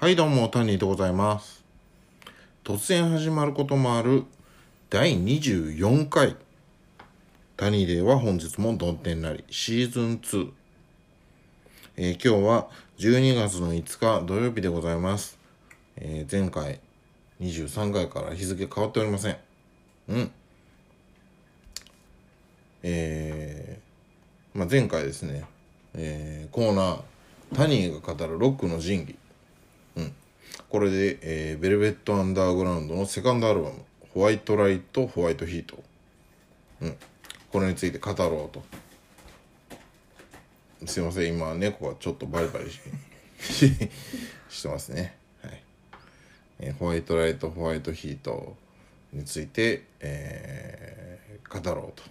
はいどうも、タニーでございます。突然始まることもある第24回。タニーデーは本日もどん天なりシーズン2。えー今日は12月の5日土曜日でございます。えー前回23回から日付変わっておりません。うん。えーまあ、前回ですね、えーコーナー、タニーが語るロックの神器。これで、えーベルベット・アンダーグラウンドのセカンドアルバム「ホワイト・ライト・ホワイト・ヒート」うん、これについて語ろうと。すいません。今猫がちょっとバリバリし してますね、はい。えーホワイト・ライト・ホワイト・ヒートについて、えー語ろうと。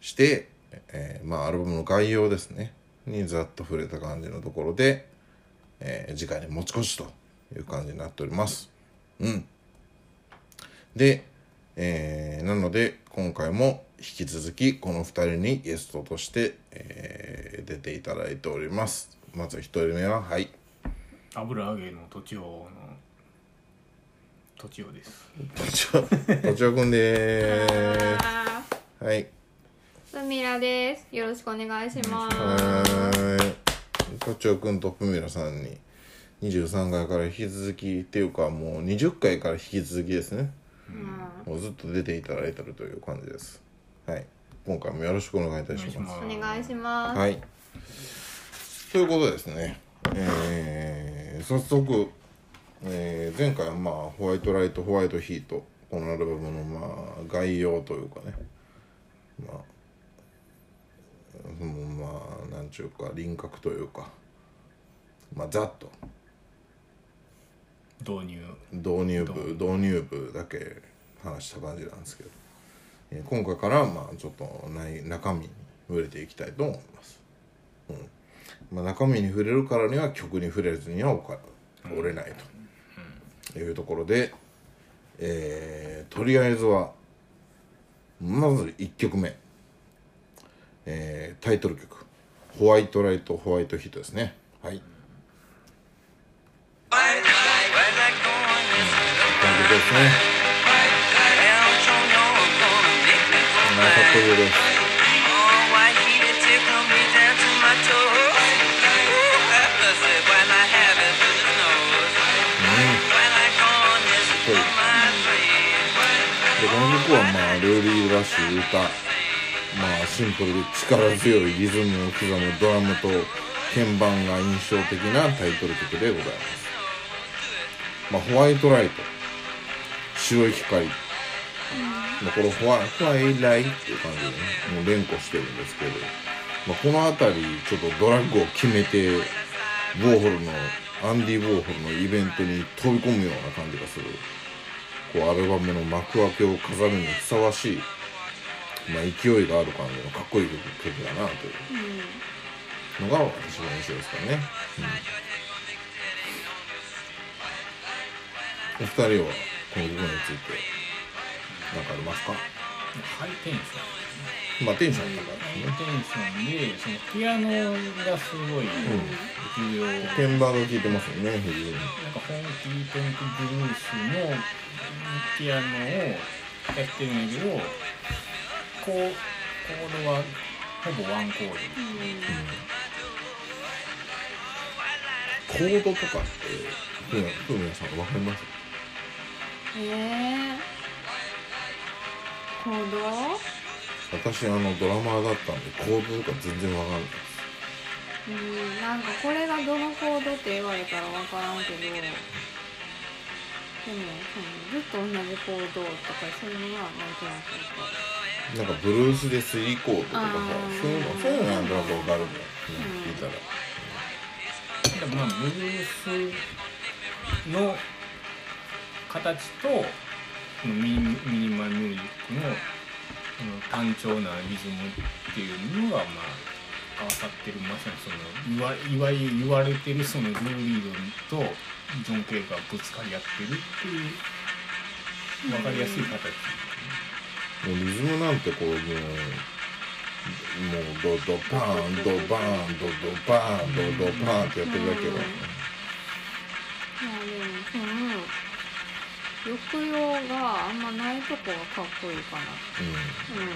して、えーまあアルバムの概要ですね。にざっと触れた感じのところでえー次回に持ち越しという感じになっております。うん。で、えーなので今回も引き続きこの2人にゲストとして、えー出ていただいております。まず1人目は、はい。油揚げのとちおのとちおですとちお、とちおくんでーす。はい。ーふみらです。よろしくお願いします。はーい。とちおくんとふみらさんに23回から引き続きっていうかもう20回から引き続きですね。もうずっと出ていただいてるという感じです。はい。今回もよろしくお願いいたします。お願いします。はい。ということでですね、えー、早速、えー前回はまあホワイトライトホワイトヒートこのアルバムのまあ概要というかねまあまあなんちゅうか輪郭というかまあざっと。導入。導入部導入。部だけ話した感じなんですけど、えー今回からまあちょっとない中身に触れていきたいと思います、うん。まあ、中身に触れるからには曲に触れずにはおかおれないと。いうところで、えーとりあえずはまず1曲目、えータイトル曲「ホワイトライトホワイトヒット」ですね。はい。この曲ですね。まあかっこいいです。でこの曲はまあルーリーらしい歌まあシンプルで力強いリズムを刻むドラムと鍵盤が印象的なタイトル曲でございます。まあホワイトライト白い光まあこれホワホワイライっていう感じでねもう連呼してるんですけど、まあ、この辺りちょっとドラッグを決めてウォーホルのアンディ・ウォーホルのイベントに飛び込むような感じがする。こうアルバムの幕開けを飾るにふさわしい、まあ、勢いがある感じのかっこいい曲だなという。のが私の印象ですからね、うん、お二人はこの曲について何かありますか？ハイテンション。まあテンション高ハイいですね。テンションでそのピアノがすごい重要、なんか鍵盤が効いてますよね非常に。フォンキートニックブルースのピアノをやってるんだけどコード？はほぼワンコード？コード？とかってふうふうみやさんわかりますへえコード？私あのド？ラマーだったんでコード？とか全然わかんないですうん、なんかこれがどのコード？って言われたらわからんけど、でも、そのずっと同じコード？とかそういうのはなんとなくわかる。なんかブルースで3コードとかさそういうのそういうのなんとなくわかるんだよ、ね聞いたらでもまあブルー。スの形とこのミニミニマルミュージックのその単調なリズムっていうのがまあ合わさってるまさにそのいわいわゆる言われてるそのルーリードとジョン・ケイがぶつかり合ってるっていう分かりやすい形、もうリズムなんてこうもうもうドドパーンドバーンドドバーンドドバーンってやってるだけだ、あでもその抑揚があんまないとこがかっこいいかな。うん。うん。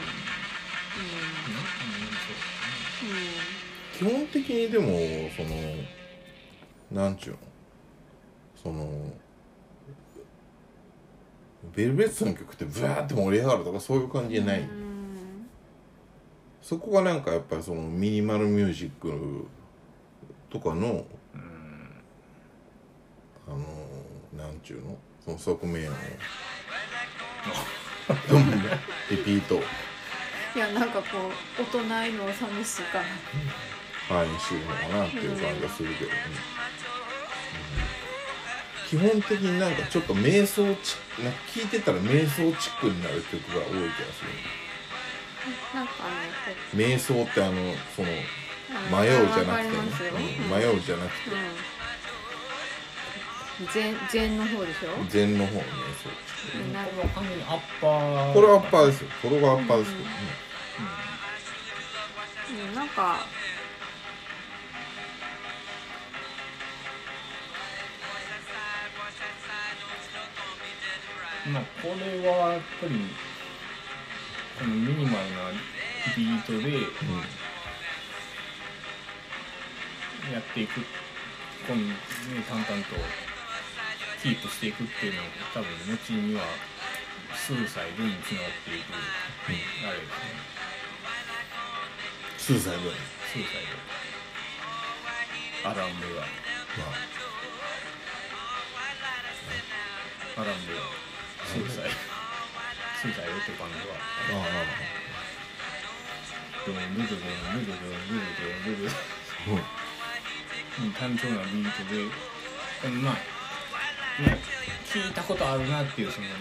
基本的にでもそのなんちゅうの？そのベルベッツの曲ってブワーって盛り上がるとかそういう感じじゃない、うんそこがなんかやっぱりそのミニマルミュージックとかのうんあのなんちゅうの？その側面を。リピート。いやなんかこう大人いの寂しいかな反映してるのかなっていう感じがするけど。ね、うん基本的になんかちょっと瞑想チックなんか聴いてたら瞑想チックになる曲が多い気がする。なんかねこ瞑想ってあのその迷うじゃなくてね。わかりますよ、うん。迷うじゃなくて。うん。禅禅の方でしょ？禅の方の瞑想チッなん。かこれは完全にアッパー。クこれはアッパーですよ。これがアッパーですけどね、うん。なんかまあこれはやっぱりこのミニマルなビートでやっていくこの、ね、淡々とキープしていくっていうのが多分後にはスーサイドにつながっていく、あれですね。スーサイドにスーサイドアラン・ベガまアラン・ベガスーサイドスーサイドってバンドがああドドゥドゥドドゥドゥドドゥドド単調なビートででもまあね聞いたことあるなっていうそのなん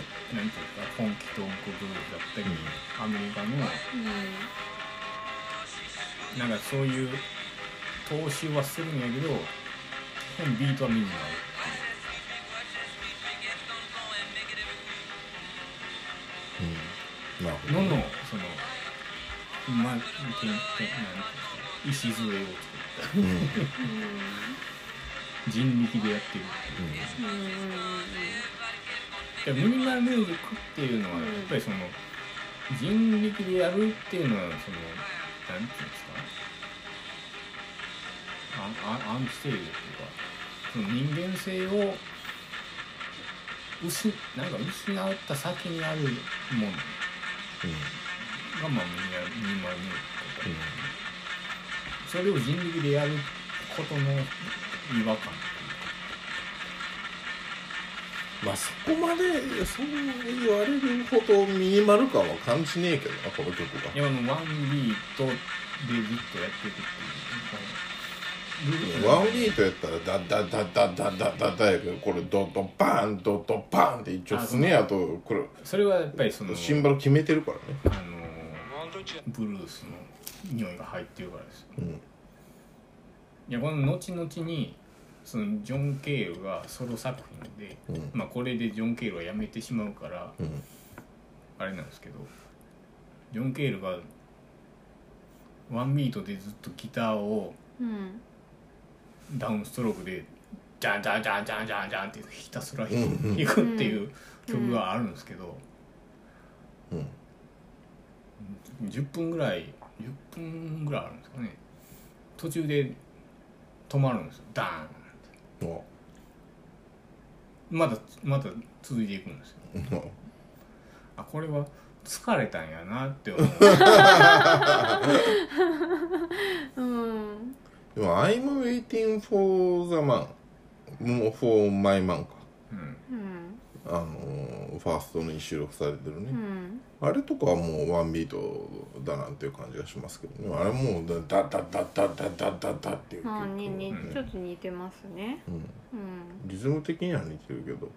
ていうかフォンキトンクブルーだったり、アメリカのうんなんかそういう踏襲はするんやけど基本ビートはミニマルうんなるののそのまあててなん。ていう礎を作ったうん。人力でやってるっていううん。いやミニマルミュージックっていうのはやっぱりその人力でやるっていうのはそのなん。ていうん。ですかああアンチテーゼっていうかその人間性を失なん。か失った先にあるものがまあミニマルミニマルミュージックうん。それを人力でやることの違和感まあそこまでそう言われるほどミニマル感は感じねえけどなこの曲が。いやあのワンビートでずっとやっていくっていうワンビートやったらダッダッダッダッダッダッダッやけどこれドドバーンドドバーンって一応スネアとこれそれはやっぱりそのシンバル決めてるからねあのブルースの匂いが入ってるからですよ、うん、いやこの後々にそのジョン・ケールがソロ作品で、うん、まあこれでジョン・ケールはやめてしまうから、うん、あれなんですけどジョン・ケールがワンビートでずっとギターを、うんダウンストロークでジャンジャンジャンジャンジャンジャンってひたすら弾くっていう曲があるんですけど、うん。10分ぐらい10分ぐらいあるんですかね。途中で止まるんですよ。ダーンもまだまだ続いていくんですよ。あこれは疲れたんやなって思う。うん。うでも「I'm waiting for the man」もう「for my man」か。うん。うんあのーファーストに収録されてるね、うん。あれとかはもうワンビートだなんていう感じがしますけどね。あれもうダダダダダダダダっていう曲。あににうん。ちょっと似てますね。うん。うん。リズム的には似てるけど。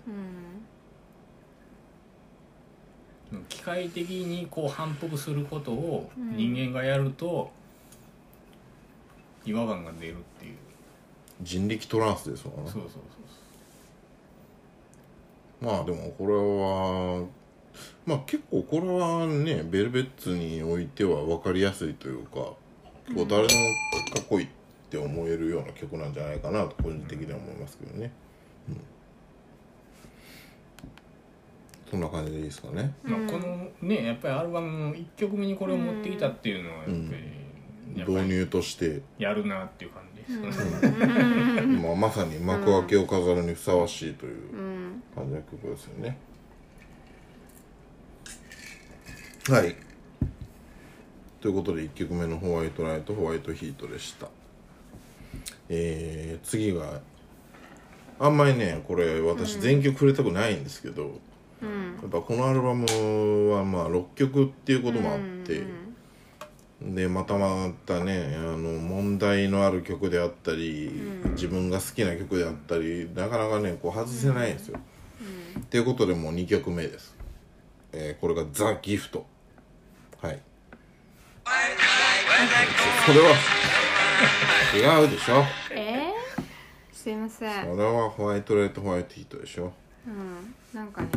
うん。機械的にこう反復することをうん。人間がやると違和感が出るっていう、人力トランスですわな。そうそうそうまあでもこれはまあ結構これはねベルベッツにおいては分かりやすいというか、こう誰でもかっこいいって思えるような曲なんじゃないかなと個人的には思いますけどね。そんな感じでいいですかね。まあ、このねやっぱりアルバムの1曲目にこれを持ってきたっていうのはやっぱり、やっぱり導入として、やるなっていう感じ。ですよね、まあ、まさに幕開けを飾るにふさわしいといううん。感じの曲ですよね。はい。ということで1曲目の「ホワイトライトホワイトヒート」でした。えー、次があんまりねこれ私全曲触れたくないんですけど、うん。やっぱこのアルバムはまあ6曲っていうこともあって、でまたまたねあの問題のある曲であったり、自分が好きな曲であったりなかなかねこう外せないんですよ。っていうことでもう2曲目です。えーこれが「ザ・ギフト」はい。それは違うでしょ。えー、すいません。それはホワイトレッドホワイトヒートでしょ。うん。なんかね。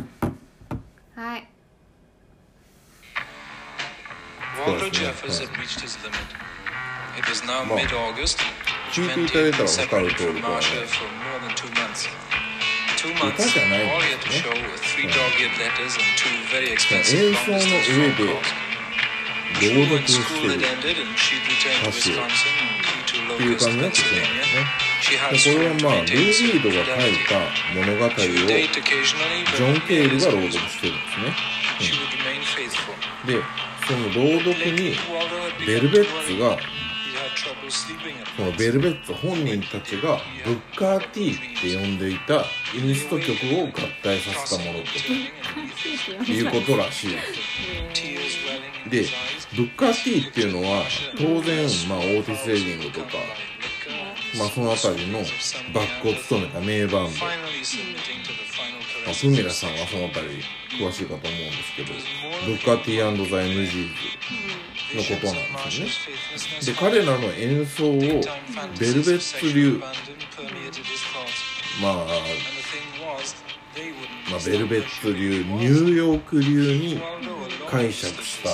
はい GPTO データを使うとおり、演奏の上で朗読してる歌詞という感じがしてるんですね。でこれはまあ、ルービードが書いた物語をジョン・ケールが朗読してるんですね。でその朗読にベルベッツ.がこのベルベッツ本人たちがブッカー T って呼んでいたインスト曲を合体させたものということらしいですでブッカー T っていうのは当然、まあ、オーティス・レディングとか、まあ、その辺りのバックを務めた名バンド、final あ、caress フミラさんはその辺り詳しいかと思うんですけどブッカー T& ザ・ MGs のことなんですよね。で彼らの演奏をベルベッツ流まあまあ、ベルベッツ流ニューヨーク流に解釈した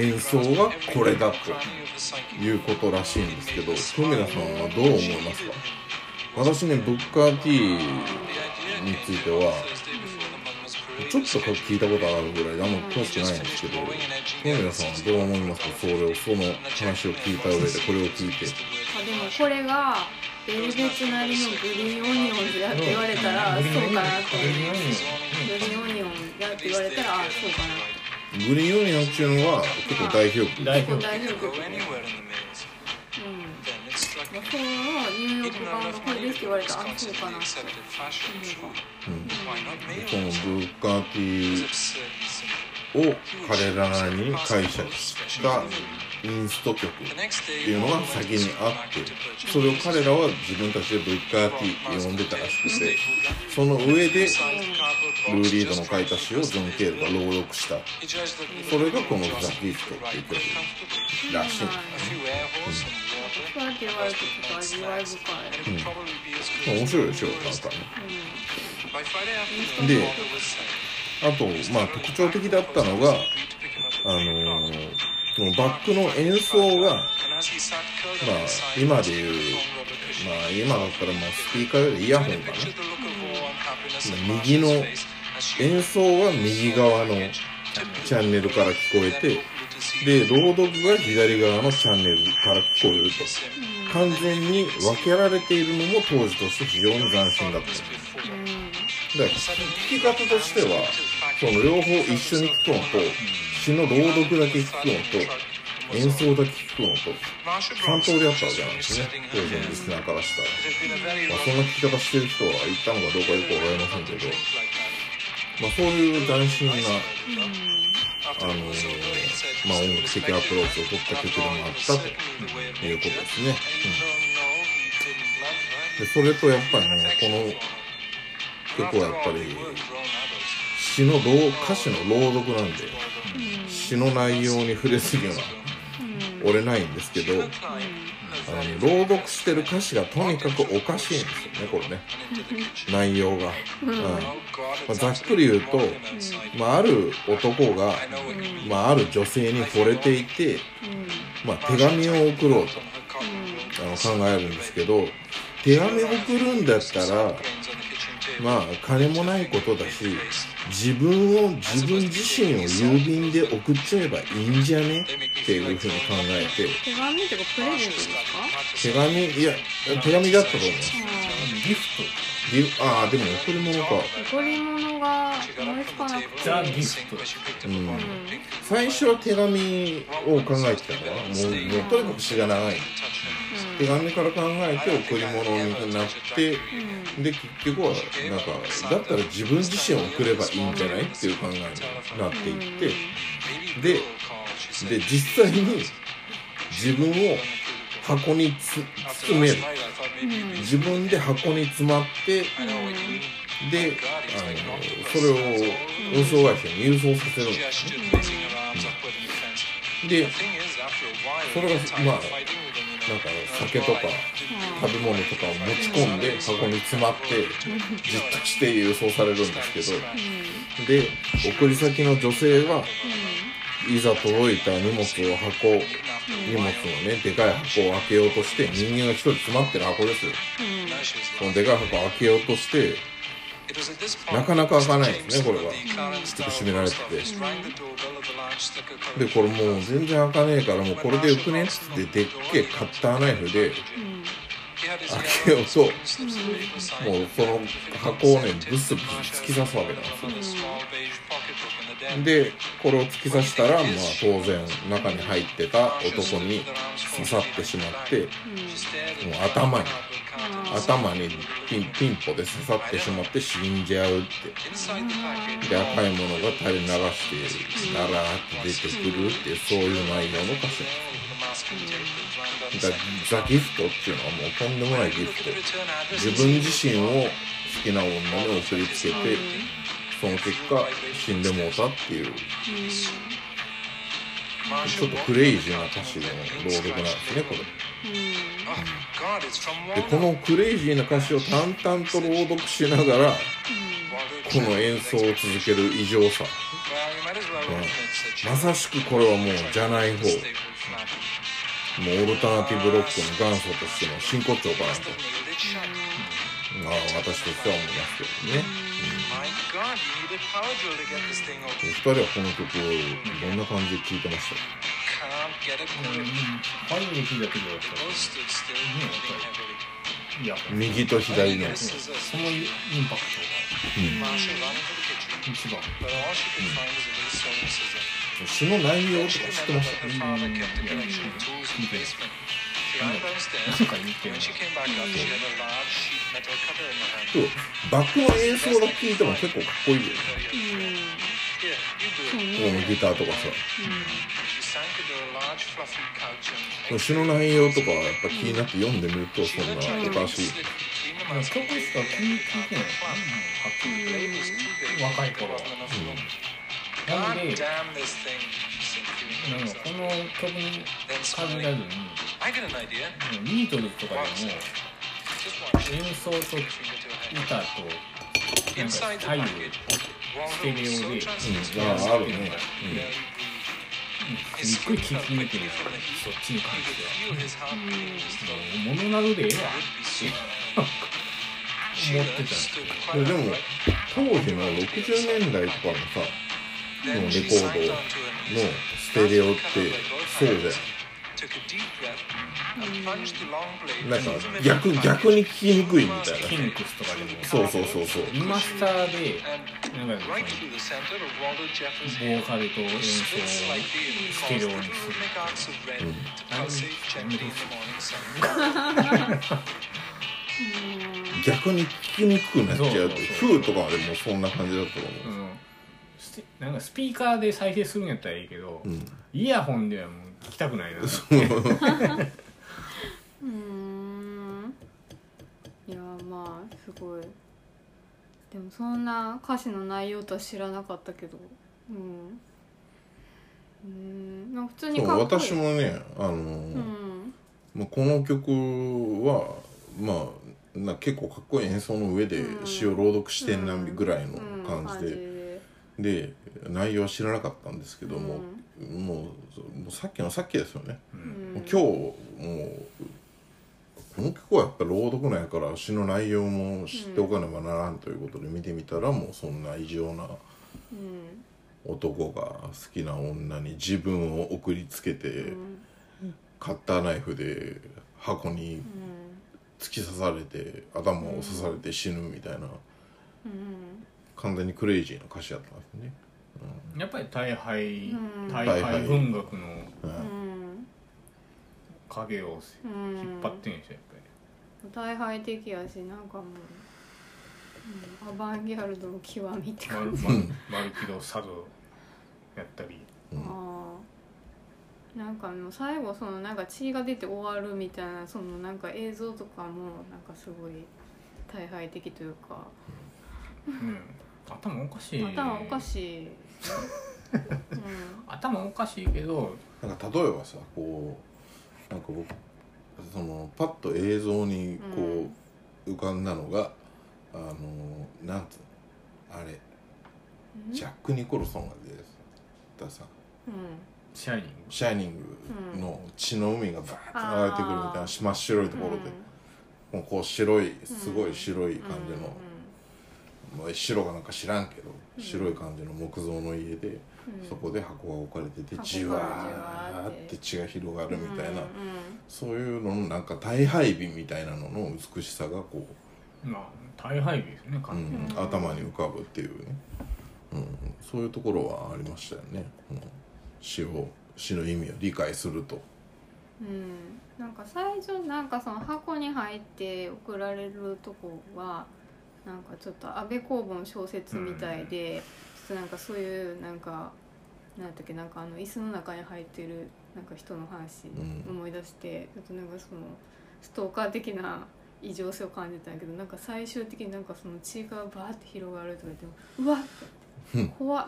演奏はこれだということらしいんですけどフミラさんはどう思いますか？私ねブッカー T についてはちょっと聞いたことあるぐらいであんま詳しくないんですけどフミラさんはどう思いますか？それをその話を聞いた上でこれを聞いて。あでもこれがベルベツなりのグリーンオニオンズだって言われたらそうかな。と思いますグリーンオニオンだって言われたらあそうかな。グリーンオニオンっていうのは結構代表曲代と表大丈夫うんまあそのニューヨーク版がこれですって言われたらあそうかなってこのブッカー T を彼らに解釈したインスト曲っていうのが先にあってそれを彼らは自分たちでブッカー T って呼んでたらしくてその上でルー・リードの書いた詩をジョン・ケールが朗読したそれがこの「ザ・ギフト」っていう曲らしいんですね面白いでしょ。なんかねであとまあ特徴的だったのがあのーそのバックの演奏がまあ今でいうまあ今だったらまあスピーカーよりイヤホンかな。右の演奏は右側のチャンネルから聞こえてで朗読が左側のチャンネルから聞こえると完全に分けられているのも当時として非常に斬新だっただから聞き方としてはその両方一緒に聞くのと詩の朗読だけ聞くのと演奏だけ聞くのと3通りあったわけなんですね当時のリスナーからしたら、まあ、そんな聞き方してる人は言ったのかどうかよくわかりませんけど、まあ、そういう斬新なあのまあ、音楽的アプローチを取った曲でもあったということですね、うん、でそれとやっぱりねこの曲はやっぱり詩の朗歌詞の朗読なんで詩の内容に触れすぎは折れないんですけどあの朗読してる歌詞がとにかくおかしいんですよねこれね。内容が、うん。まあ、ざっくり言うと、まあ、ある男が、まあ、ある女性に惚れていて、まあ、手紙を送ろうとあの考えるんですけど手手紙送るんだったらまあ金もないことだし自分を自分自身を郵便で送っちゃえばいいんじゃね？っていうふうに考えて。手紙ってかプレゼントですか？手紙いや手紙だったと思うギフト。ギフああでも贈り物か。贈り物が思いつかなくて。ザ・ギフト。うん。うん最初は手紙を考えてたのはもうもうとにかく詩が長い。手紙から考えて贈り物になってうん。で結局はなんかだったら自分自身を送ればいいんじゃないっていう考えになっていってでで実際に自分を箱につ包める。自分で箱に詰まってであのそれを運送会社に郵送させるんですね。でそれがまあなんか酒とか食べ物とかを持ち込んで箱に詰まってじっとして郵送されるんですけど。で送り先の女性はいざ届いた荷物を箱荷物のねでかい箱を開けようとして人間が一人詰まってる箱ですよ。そのでかい箱を開けようとしてなかなか開かないですねこれがきつく閉められてて。でこれもう全然開かねえからもうこれでよくねっつってでっけえカッターナイフで開けようともうその箱をねブスブス突き刺すわけなんですよでこれを突き刺したらまあ当然中に入ってた男に刺さってしまってもう頭に頭にピンピンポで刺さってしまって死んじゃうって。で赤いものが垂れ流してダラーって出てくるっていうそういう内容の歌詞。だザ・ギフトっていうのはもうとんでもないギフト。自分自身を好きな女に送りつけてその結果死んでもうたっていう。ちょっとクレイジーな歌詞の朗読なんですねこれ。でこのクレイジーな歌詞を淡々と朗読しながらこの演奏を続ける異常さ、うん、まさしくこれはもうじゃない方。もうオルタナティブロックの元祖としての真骨頂かなと、まあ私としては思いますけどね、うん、お二人はこの曲をどんな感じで聴いてました？初めて聞いたけどやっぱりいや右と左の、うん、そのインパクトが一番詩の内容とか知ってました？うんそうバックの演奏だけ聞いても結構かっこいいよね。このギターとかさ詩の内容とかはやっぱ気になって読ん。でみるとそん。なおかしい曲しか聞い聞いてない若い頃なん。でなん。かこの曲に限らずにビートルズとかでも演奏と歌となん。か左右ステレオで、うん、あああるね、うん。すっごい聞き抜けるそっちに関しては、う物なるでええわって思ってたん、でも当時の60年代とかのさそのレコードのステレオってそうじゃん。なんか逆逆に聞きにくいみたいな。キンクスとかでも。そうそうそうそう。リマスターでなんかボーカルと演奏をステレオにする逆に聞きにくくなっちゃうそうそう。そうフーとかでもそんな感じだったと思う。ん。ステなんかスピーカーで再生するんやったらいいけど、う、うん、イヤホンではもう聞きたくないな。うーん。いやまあすごい。でもそんな歌詞の内容とは知らなかったけど。うん。うん。普通にかっこいい。私もねあのーうん。まあ、この曲はまあな結構かっこいい演奏の上でうん。詩を朗読してんなぐらいのうん。感じで、でで内容は知らなかったんですけども、もうもうさっきのさっきですよね、今日もうもう結構やっぱ朗読なんやから詩の内容も知っておかねばならんということで見てみたらもうそんな異常なうん。男が好きな女に自分を送りつけて、うん。カッターナイフで箱にうん。突き刺されて頭を刺されて死ぬみたいなうん。完全にクレイジーな歌詞やったんですね、やっぱり大敗うん。大大敗敗文学の影をうん。引っ張ってんでし。ょやっぱ大敗的やしなんかもう、うん、アバンギャルドの極みって感じ、ルマルマルキドサドやったり。うん。ああなんかもう最後そのなんか血が出て終わるみたいなそのなんか映像とかもなんかすごい大敗的というか。うん。頭おかしい。頭おかしい、うん、頭おかしいけど。なんか例えばさこうなんか僕そのパッと映像にこう浮かんだのが、あのなんつうのあれ。ジャック・ニコルソンが出てたさ。うん。シャイニング「シャイニング」の血の海がバーッと流れてくるみたいな真っ白いところで、もうこう白いすごい白い感じの、まあ、白がなんか知らんけどうん。白い感じの木造の家で、そこで箱が置かれてて箱じわーって血が広がるみたいな、うんうんそういうののなんか大敗美みたいなのの美しさがこまあ大敗日ですね頭に浮かぶっていうね、うん、そういうところはありましたよね、うん、詩を詩の意味を理解すると。うん。なんか最初なんかその箱に入って送られるとこはなんかちょっと安部公房の小説みたいで、ちょっとなんかそういうなんか何やったっけなんかあの椅子の中に入ってるなんか人の話うん。思い出して、ちょっとなんかそのストーカー的な異常性を感じたんやけどなんか最終的になんかその血がバーって広がるとか言ってもうわっうん。怖っ。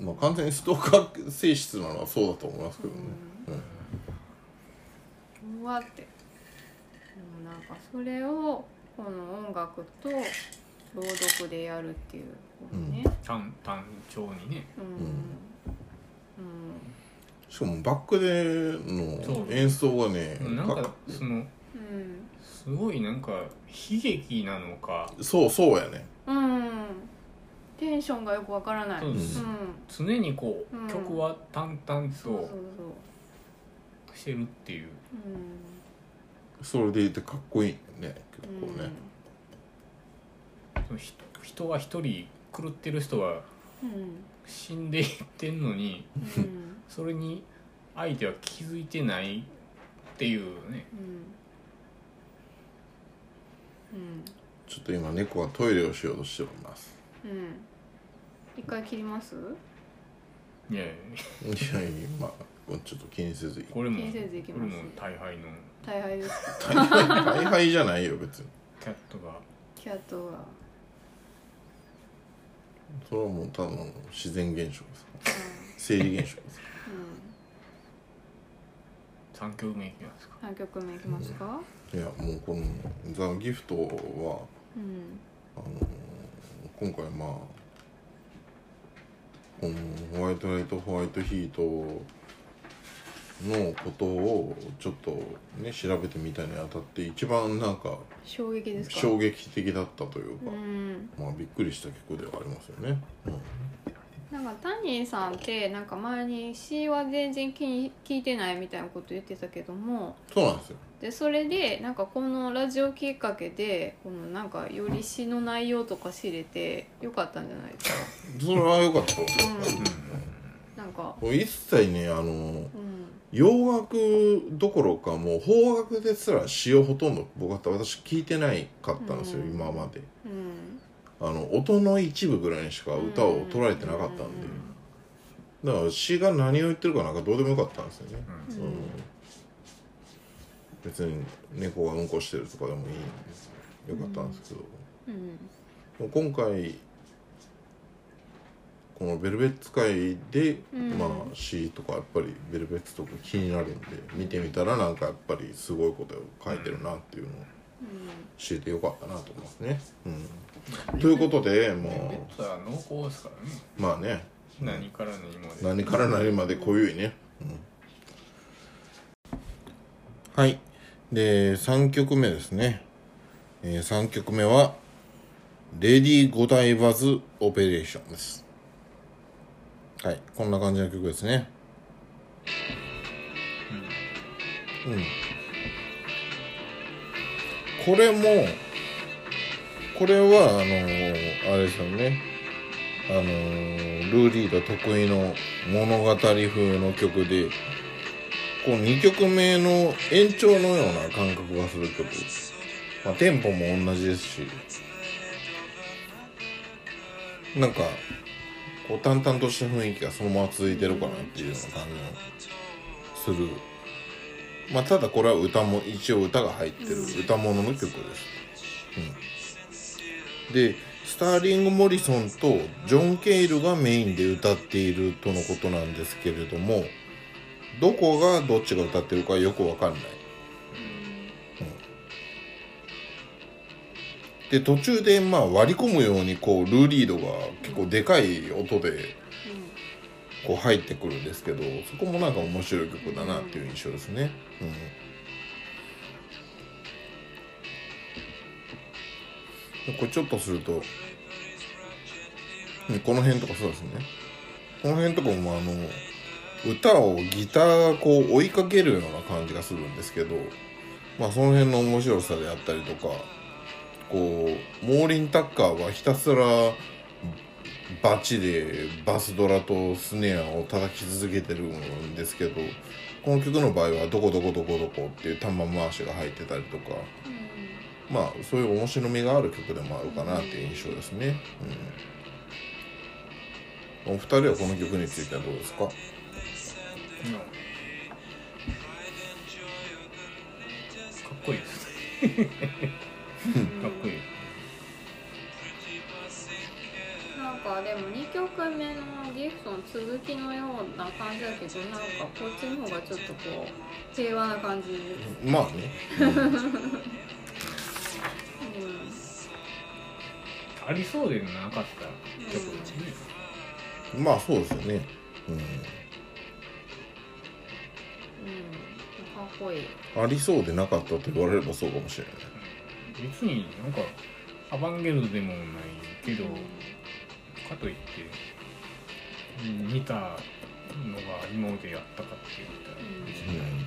うん。まあ、完全にストーカー性質なのはそうだと思いますけどね、うん。うわって。でもなんかそれをこの音楽と朗読でやるっていうこのね。単単調にね。うん。しかもバックでそう。の演奏がねなんかそのうんすごいなんか悲劇なのか。そうそうやね。うん。うん。テンションがよくわからない。そううん。常にこう、うん曲は淡々そうそうとしてるっていう。それでいてかっこいいね結うん。構ね、人人は一人狂ってる人はうん死んでいってんのにうんうんそれに相手は気づいてないっていうね。うんちょっと今猫がトイレをしようとしております。うん。一回切ります？いやいやいや。いやまあちょっと気にせずいい。これも気にせずいきます。これも大敗の。大敗です。大敗じゃないよ別に。キャットが。キャットがそれはもうただの自然現象です。生理現象です。3曲目いきますか？何曲目いきますか？いやもうこの「ザ・ギフトはうん。あの今回まあこのホワイトライトホワイトヒートのことをちょっとね調べてみたにあたって一番なんか衝撃ですか？衝撃的だったというか、うん。まあびっくりした曲ではありますよね。うん。なんかタニーさんってなんか前に詩は全然聞い聞いてないみたいなこと言ってたけどもそうなんですよ。でそれでなんかこのラジオきっかけでこのなんかより詩の内容とか知れてよかったんじゃないですか？それは良かったうん。う。なんか。一切ねあのうん洋楽どころかもう邦楽ですら詩をほとんど僕は私聞いてないかったんですよ、うん。今まで。うん。あの音の一部ぐらいにしか歌を捉えてなかったんで、だから詩が何を言ってるかなんかどうでもよかったんですよね、うん。うん。別に猫がうんこしてるとかでもいいんですよかったんですけど、今回この「ベルベッツ界で」うん。まあ詩とかやっぱりベルベッツとか気になるんで見てみたらなんかやっぱりすごいことを書いてるなっていうのを知れてよかったなと思いますね。うん、ということでもベッドは濃厚ですからね。うまあね。何から何まで。何から何まで濃ゆいね、うん。はい。で3曲目ですね、えー、3曲目は「レディ・ゴダイバズ・オペレーション」ですはいこんな感じの曲ですね。うん。これもこれはあのーあれですよね。あのールーリード得意の物語風の曲でこう2曲目の延長のような感覚がする曲、まあ、テンポも同じですし。なんかこう淡々とした雰囲気がそのまま続いてるかなっていうような感じのする。まあただこれは歌も一応歌が入ってる歌物の曲です、うん、でスターリング・モリソンとジョン・ケイルがメインで歌っているとのことなんですけれどもどこがどっちが歌ってるかよくわかんない、で途中でまあ割り込むようにこうルーリードが結構でかい音でこう入ってくるんですけどそこもなんか面白い曲だなっていう印象ですね、うん、これちょっとするとこの辺とかそうですね。この辺とかもあの歌をギターがこう追いかけるような感じがするんですけどまあその辺の面白さであったりとかこうモーリン・タッカーはひたすらバチでバスドラとスネアを叩き続けてるんですけどこの曲の場合は「どこどこどこどこ」っていう玉回しが入ってたりとかまあそういう面白みがある曲でもあるかなっていう印象ですね、うん、お二人はこの曲についてはどうですか？うん。かっこいいですねかっこいい。なんかでも2曲目のギフトの続きのような感じだけどなんかこっちの方がちょっとこう平和な感じ。うんまあね、ありそうでなかった曲ですね。うんまあそうですよね。うん。かっこいい。うんありそうでなかったと言われればそうかもしれない別になんかアバンゲルドでもないけど、かといってうん見たのが今までやったかって言ったら別にない、なん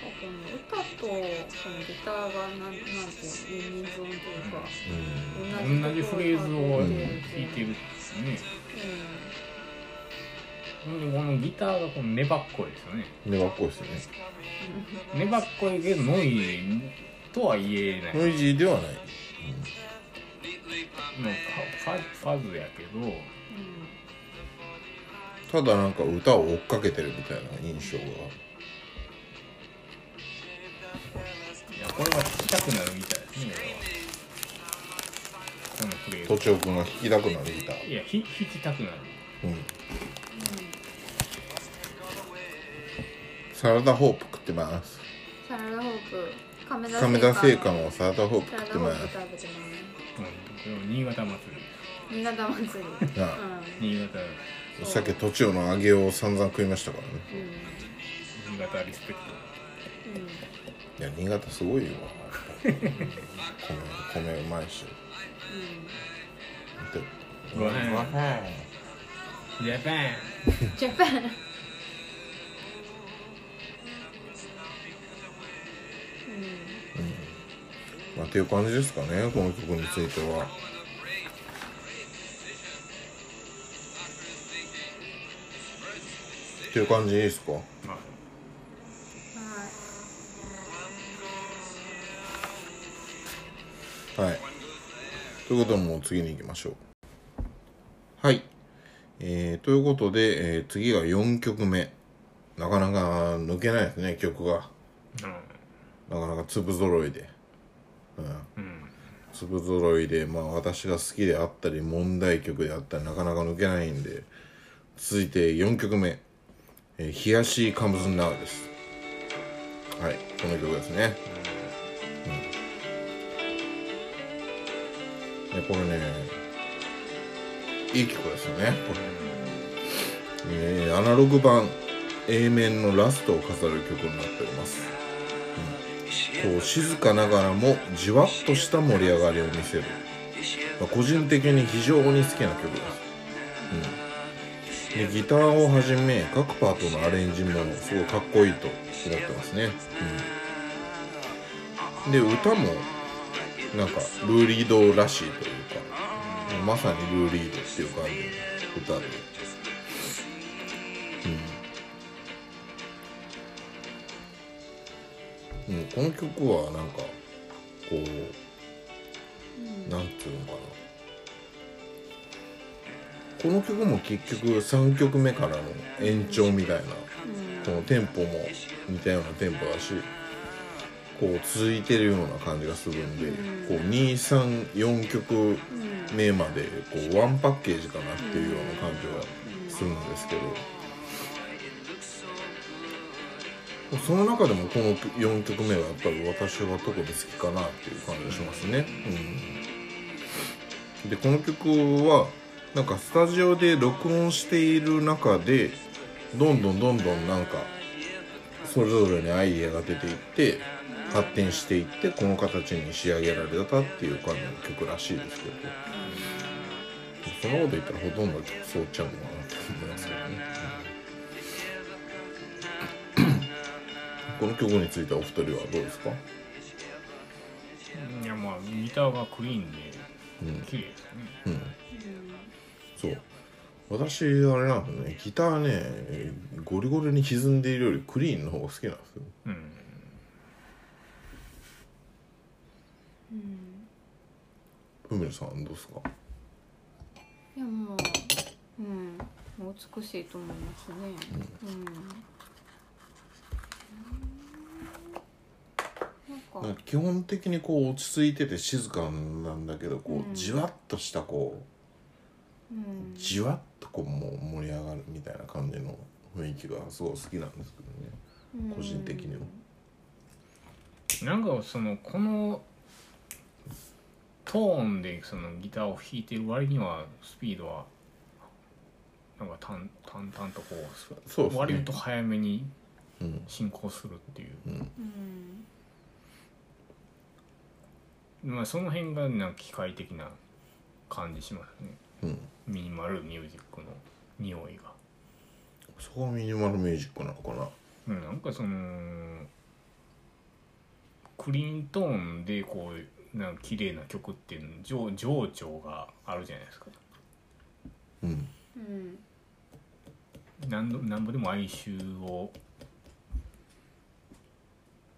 かこの歌とそのギターがなんなんていうユニゾンというか、うん同じフレーズをうん弾いてるんですね、ほん。でこのギターがこの粘っこいですよね。粘っこいですね粘っこいけどノイズとは言えない、ノイジーではない、もうファファズやけど。ただなんか歌を追っかけてるみたいな印象が。いやこれは弾きたくなるみたいですねこのフレー。ズ都庁君が弾きたくなるギター。いやひ弾きたくなる。うん。サラダホープ食ってます。サラダホープ。亀田製菓のサラダホープ食ってます。うん新潟祭り。新潟祭り。あ。新潟。さっき都庁の揚げを散々食いましたからね。うん。新潟リスペクうん。いや新潟すごいよ米米うまいし。でご飯。ご飯。トジャパン。うんジャパンまあっていう感じですかねこの曲についてはっていう感じですか？まあはいはい。ということで、もう次に行きましょう。はい。えー、ということで、えー次が4曲目。なかなか抜けないですね、曲が。なかなか粒揃いで。うん。うん粒揃いで、まあ私が好きであったり、問題曲であったり、なかなか抜けないんで、続いて4曲目。えー、冷やしカムズナウです。はい、この曲ですね。うん。ね、これね、いい曲ですよね、これ。えーアナログ版 A 面のラストを飾る曲になっております、うん、こう静かながらもじわっとした盛り上がりを見せる、まあ個人的に非常に好きな曲です、うん、でギターをはじめ各パートのアレンジもすごいかっこいいと思ってますね、うん、で歌もなんかルーリードらしいというかまさにルーリードっていう感じの歌で。うん、うん、この曲はなんかこうなんていうのかな。この曲も結局3曲目からの延長みたいな。このテンポも似たようなテンポだしこう続いてるような感じがするんで、こう234曲目までこうワンパッケージかなっていうような感じはするんですけどその中でもこの4曲目はやっぱり私はどこで好きかなっていう感じがしますね。うん、でこの曲はなんかスタジオで録音している中でどんどんどんどんなんかそれぞれにアイデアが出ていって発展していってこの形に仕上げられたっていう感じの曲らしいですけど。そんなこと言ったらほとんど曲そうちゃうのかなと思いますけどね、この曲についてはお二人はどうですか？いやまあギターがクリーンでうん。綺麗ですよね。うん。そう。私あれなんですね。ギターねゴリゴリに歪んでいるよりクリーンの方が好きなんですよ。うん。ふみるさんどうですか？いやもううん。もう美しいと思いますね。うん、なんか。なんか基本的にこう落ち着いてて静かなんだけどこう、うん。じわっとしたこうん。うじわっとこうもう盛り上がるみたいな感じの雰囲気がすごい好きなんですけどね。個人的には。なんかそのこのトーンでそのギターを弾いてる割にはスピードはなんか淡淡々とこうそうですね。割と早めにうん。進行するっていう、うんまあ、その辺がなんか機械的な感じしますね。うん。ミニマルミュージックの匂いが。そこがミニマルミュージックなのかな？うん、なんかそのクリーントーンでこうなんか綺麗な曲っていうの情情緒があるじゃないですか。うん。うん。何度何ぼでも哀愁を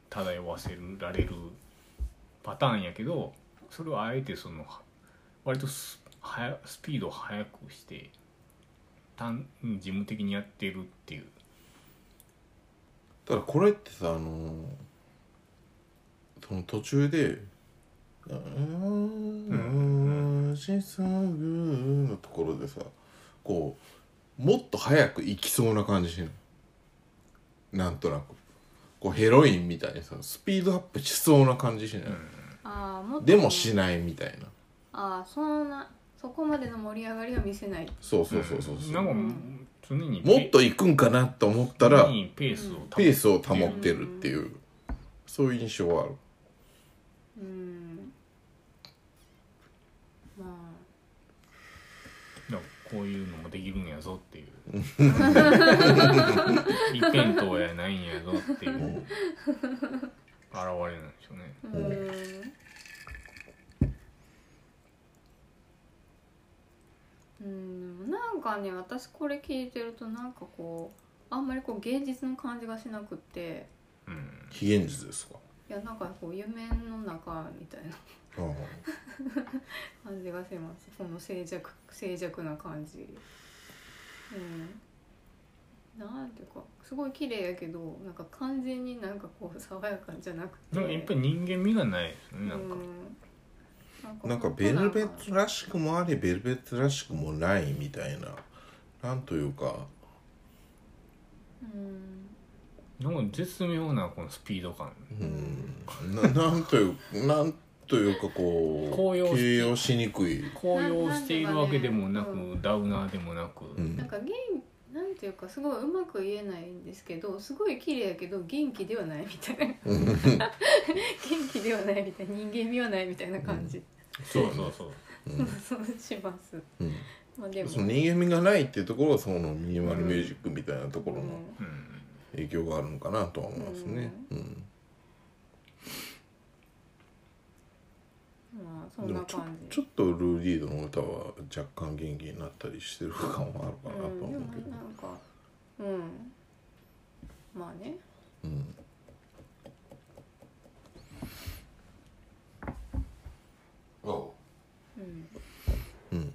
漂わせられるパターンやけどそれをあえてその割とススピードを速くして単事務的にやってるっていう。ただこれってさあのーその途中で「あーしさぐ」のところでさこうもっと早く行きそうな感じしないなんとなくこうヘロインみたいにさスピードアップしそうな感じしない、ああもっとでもしないみたいな。ああそんなそこまでの盛り上がりを見せない。そうそうそうそうそう、なんか常にもっと行くんかなと思ったら常にペースを保ペースを保ってるっていう。そういう印象はある。うん。まだからこういうのもできるんやぞっていう。一辺倒やないんやぞっていう。現れなんでしょうね。あうんうんなんかね私これ聞いてるとなんかこうあんまりこう現実の感じがしなくって。うん。非現実ですか？いやなんかこう夢の中みたいな。ああ。感じがします。この静寂静寂な感じ。うん。なんていうかすごい綺麗やけどなんか完全になんかこう爽やかじゃなくて。でもやっぱり人間味がないですよねなんか。うん。なんか。ベルベットらしくもありベルベットらしくもないみたいななんというか。うん。なんか絶妙なこのスピード感。うん。な なんというなんというかこう高揚し形容しにくい、高揚しているわけでもなくなダウナーでもなく、うん。なんか元なんていうかすごいうまく言えないんですけどすごい綺麗やけど元気ではないみたいな。元気ではないみたいな人間味はないみたいな感じ、そうそうそう。そうします。うんまあでも。その人間味がないっていうところがそのミニマルミュージックみたいなところのうん。うん影響があるのかなとは思いますね。うん。まあそんな感じ。ちょっとルー・リードの歌は若干元気になったりしてる感はあるかなと思うけど、なんかうん。まあね。うんあうんうん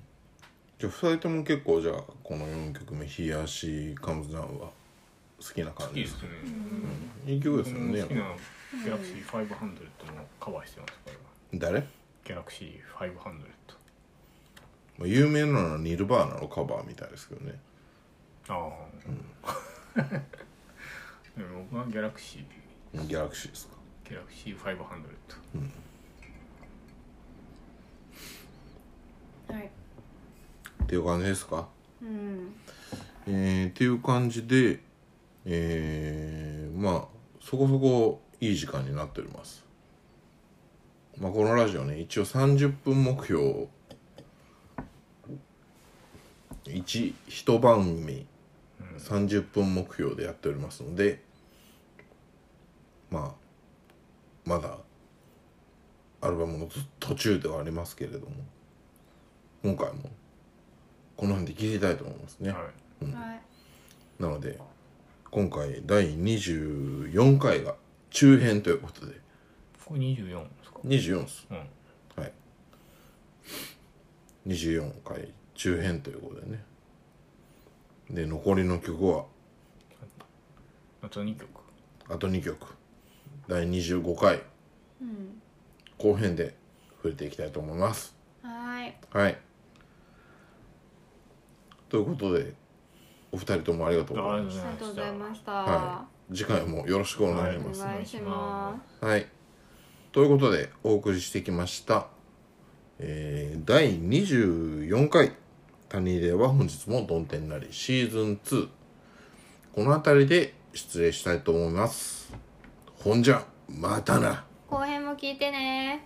じゃあ2人とも結構じゃあこの4曲目「冷やしカムズダウン」は好きな感じ？ですか好きですね。いい曲ですよね。好きなギャラクシー500もカバーしてますか？ら誰、ギャラクシー500まあ、有名なのはニルバーナのカバーみたいですけどね。ああ、でも僕はギャラクシー。ギャラクシーですか？ギャラクシー500はいっていう感じですか？うん。えー、っていう感じでえー、まあそこそこいい時間になっております。まあこのラジオね一応30分目標。1一番組30分目標でやっておりますのでまあまだアルバムの途途中ではありますけれども今回もこの辺で切りたいと思いますね、はい。はい。なので今回第24回が中編ということで。これ24ですか？24です。うん。はい。24回中編ということでね。で残りの曲は？あと2曲。あと2曲。第25回。うん。後編で触れていきたいと思います。はい。はいということでお二人ともありがとうございますありがとうございました、はい、次回もよろしくお願いしおます。願いしますはい。ということで、お送りしてきました。えー、第24回、谷入れは本日もどん天なりシーズン2。この辺りで失礼したいと思います。ほんじゃ、またな。後編も聞いてね